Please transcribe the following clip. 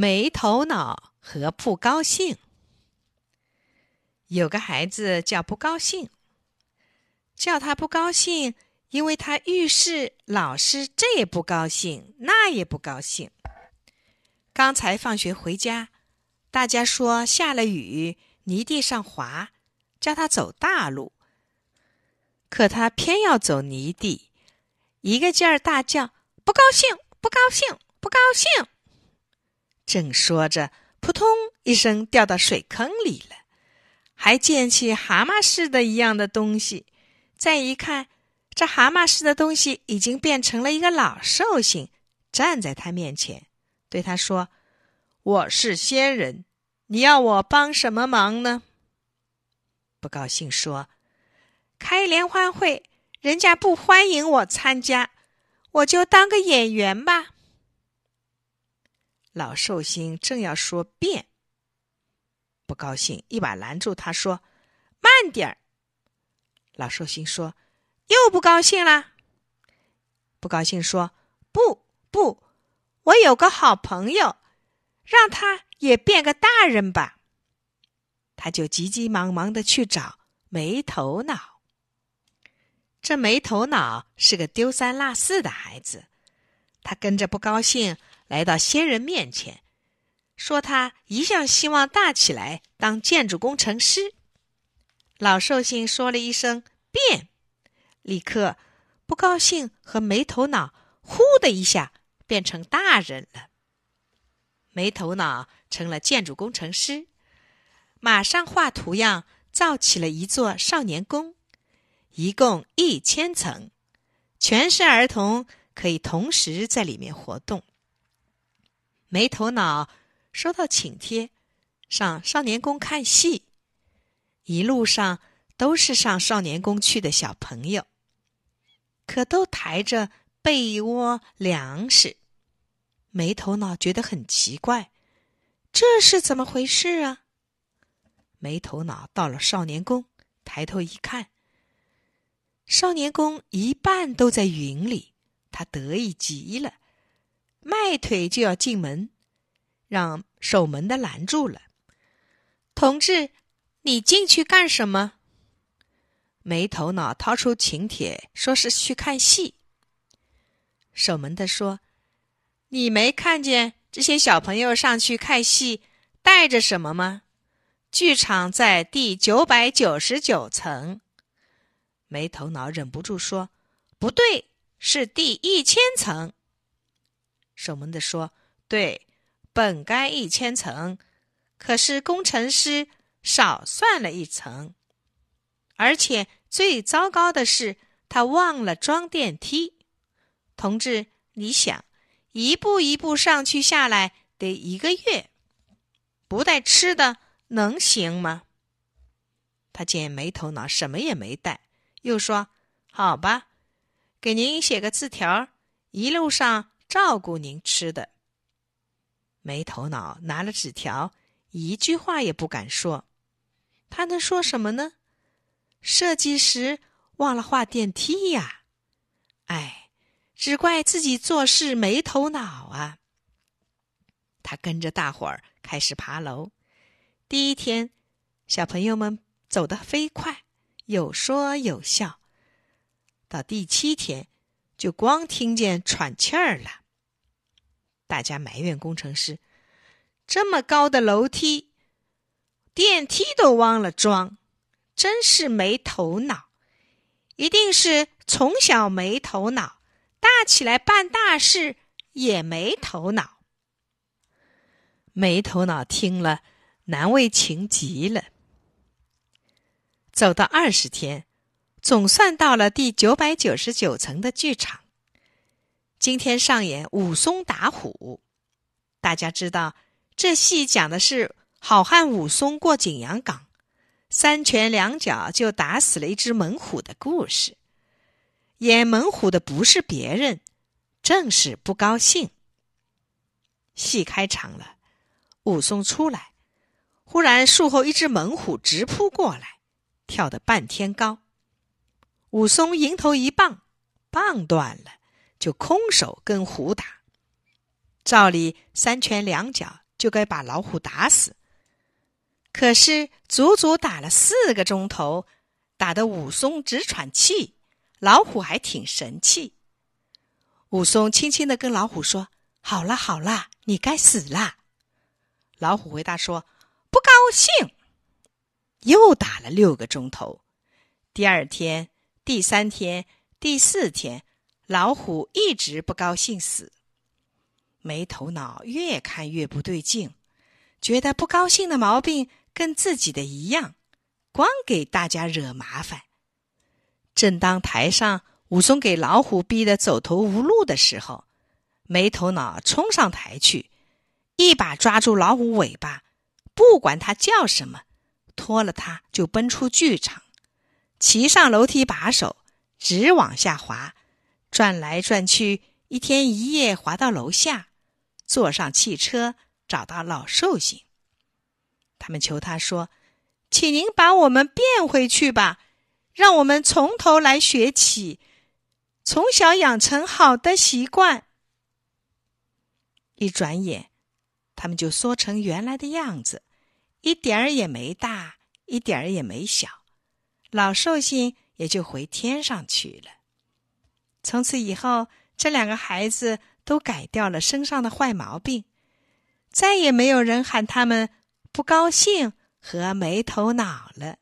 没头脑和不高兴。有个孩子叫不高兴，叫他不高兴，因为他遇事老是这也不高兴，那也不高兴。刚才放学回家，大家说下了雨，泥地上滑，叫他走大路，可他偏要走泥地，一个劲儿大叫：“不高兴，不高兴，不高兴！”正说着，扑通一声掉到水坑里了，还溅起蛤蟆似的一样的东西。再一看，这蛤蟆似的东西已经变成了一个老寿星，站在他面前，对他说：“我是仙人，你要我帮什么忙呢？”不高兴说：“开联欢会，人家不欢迎我参加，我就当个演员吧。”老寿星正要说变，不高兴，一把拦住他说：“慢点儿。”老寿星说：“又不高兴啦。”不高兴说：“不不，我有个好朋友，让他也变个大人吧。”他就急急忙忙的去找没头脑。这没头脑是个丢三落四的孩子，他跟着不高兴。来到仙人面前，说他一向希望大起来当建筑工程师。老寿星说了一声“变”，立刻不高兴和没头脑“呼”的一下变成大人了。没头脑成了建筑工程师，马上画图样造起了一座少年宫，一共一千层，全是儿童可以同时在里面活动。没头脑收到请帖，上少年宫看戏。一路上都是上少年宫去的小朋友，可都抬着被窝、粮食。没头脑觉得很奇怪，这是怎么回事啊？没头脑到了少年宫，抬头一看，少年宫一半都在云里，他得意极了。迈腿就要进门，让守门的拦住了。同志，你进去干什么？没头脑掏出请帖，说是去看戏。守门的说：“你没看见这些小朋友上去看戏带着什么吗？剧场在第九百九十九层。”没头脑忍不住说：“不对，是第一千层。”守门的说：“对，本该一千层，可是工程师少算了一层，而且最糟糕的是，他忘了装电梯。同志，你想，一步一步上去下来得一个月，不带吃的能行吗？”他见没头脑，什么也没带，又说：“好吧，给您写个字条，一路上。”照顾您吃的，没头脑拿了纸条，一句话也不敢说。他能说什么呢？设计时忘了画电梯呀！哎，只怪自己做事没头脑啊！他跟着大伙儿开始爬楼。第一天，小朋友们走得飞快，有说有笑。到第七天。就光听见喘气儿了。大家埋怨工程师：这么高的楼梯，电梯都忘了装，真是没头脑！一定是从小没头脑，大起来办大事也没头脑。没头脑听了，难为情极了。走到二十天。总算到了第九百九十九层的剧场。今天上演武松打虎。大家知道，这戏讲的是好汉武松过景阳冈，三拳两脚就打死了一只猛虎的故事。演猛虎的不是别人，正是不高兴。戏开场了，武松出来，忽然树后一只猛虎直扑过来，跳得半天高。武松迎头一棒，棒断了，就空手跟虎打。照理三拳两脚就该把老虎打死。可是足足打了四个钟头，打得武松直喘气，老虎还挺神气。武松轻轻的跟老虎说：“好了好了，你该死啦。”老虎回答说：“不高兴。”又打了六个钟头。第二天、第三天、第四天，老虎一直不高兴死。没头脑越看越不对劲，觉得不高兴的毛病跟自己的一样，光给大家惹麻烦。正当台上武松给老虎逼得走投无路的时候，没头脑冲上台去，一把抓住老虎尾巴，不管他叫什么，拖了他就奔出剧场，骑上楼梯把手，直往下滑，转来转去，一天一夜滑到楼下。坐上汽车，找到老寿星。他们求他说：“请您把我们变回去吧，让我们从头来学起，从小养成好的习惯。”一转眼，他们就缩成原来的样子，一点儿也没大，一点儿也没小。老寿星也就回天上去了。从此以后，这两个孩子。都改掉了身上的坏毛病，再也没有人喊他们不高兴和没头脑了。